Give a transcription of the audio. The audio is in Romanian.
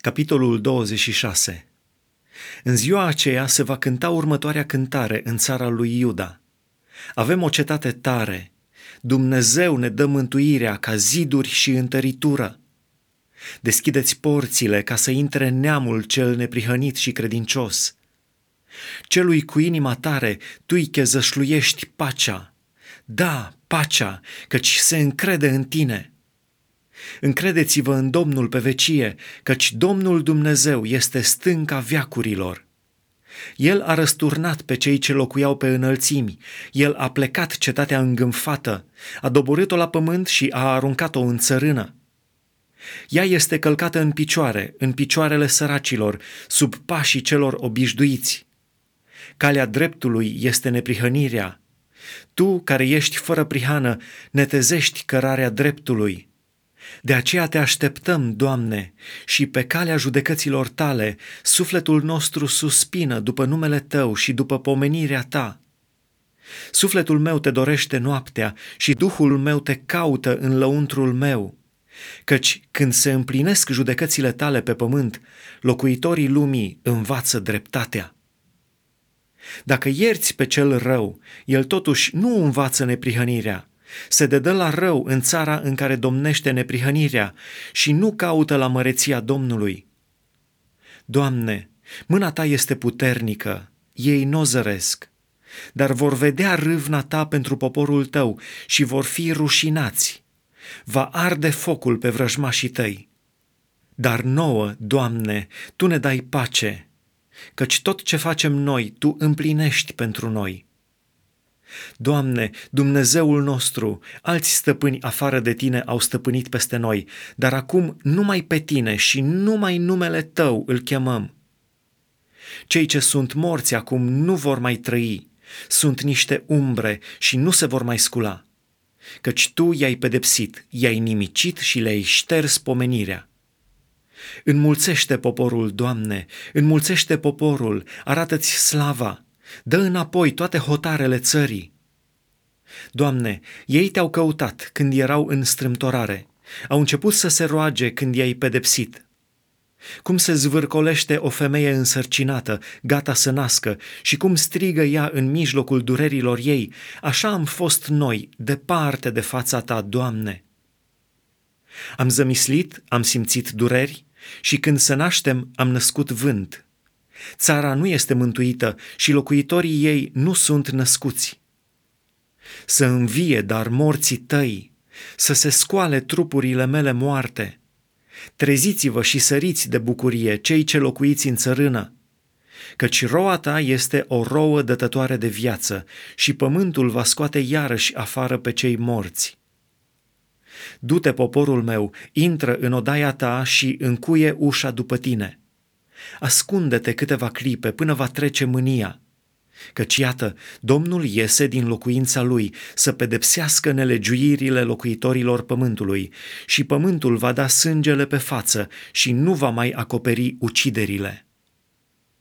Capitolul 26 În ziua aceea se va cânta următoarea cântare în țara lui Iuda. Avem o cetate tare, Dumnezeu ne dă mântuirea ca ziduri și întăritură. Deschideți porțile ca să intre neamul cel neprihănit și credincios. Celui cu inima tare tu îi chezășluiești pacea. Da, pacea, căci se încrede în tine. Încredeți-vă în Domnul pe vecie, căci Domnul Dumnezeu este stânca viacurilor. El a răsturnat pe cei ce locuiau pe înălțimi, el a plecat cetatea îngânfată, a doborât-o la pământ și a aruncat-o în țărână. Ea este călcată în picioare, în picioarele săracilor, sub pașii celor obișnuiți. Calea dreptului este neprihănirea. Tu, care ești fără prihană, netezești cărarea dreptului. De aceea te așteptăm, Doamne, și pe calea judecăților tale, sufletul nostru suspină după numele Tău și după pomenirea Ta. Sufletul meu te dorește noaptea și Duhul meu te caută în lăuntrul meu, căci când se împlinesc judecățile tale pe pământ, locuitorii lumii învață dreptatea. Dacă ierți pe cel rău, el totuși nu învață neprihănirea, se dedă la rău în țara în care domnește neprihănirea și nu caută la măreția Domnului. Doamne, mâna Ta este puternică, ei nu o zăresc, dar vor vedea râvna Ta pentru poporul Tău și vor fi rușinați. Va arde focul pe vrăjmașii Tăi. Dar nouă, Doamne, Tu ne dai pace, căci tot ce facem noi, Tu împlinești pentru noi. Doamne, Dumnezeul nostru, alți stăpâni afară de Tine au stăpânit peste noi, dar acum numai pe Tine și numai numele Tău îl chemăm. Cei ce sunt morți acum nu vor mai trăi, sunt niște umbre și nu se vor mai scula, căci Tu i-ai pedepsit, i-ai nimicit și le-ai șters pomenirea. Înmulțește poporul, Doamne, înmulțește poporul, arată-ți slava, Dă înapoi toate hotarele țării. Doamne, ei te-au căutat când erau în strâmtorare. Au început să se roage când i-ai pedepsit. Cum se zvârcolește o femeie însărcinată, gata să nască, și cum strigă ea în mijlocul durerilor ei, așa am fost noi, departe de fața ta, Doamne. Am zămislit, am simțit dureri și când să naștem am născut vânt. Țara nu este mântuită și locuitorii ei nu sunt născuți. Să învie, dar morții tăi, să se scoale trupurile mele moarte. Treziți-vă și săriți de bucurie, cei ce locuiți în țărână, căci roa ta este o rouă dătătoare de viață și pământul va scoate iarăși afară pe cei morți. Du-te, poporul meu, intră în odaia ta și încuie ușa după tine. Ascunde-te câteva clipe până va trece mânia, căci iată, Domnul iese din locuința lui să pedepsească nelegiuirile locuitorilor pământului și pământul va da sângele pe față și nu va mai acoperi uciderile.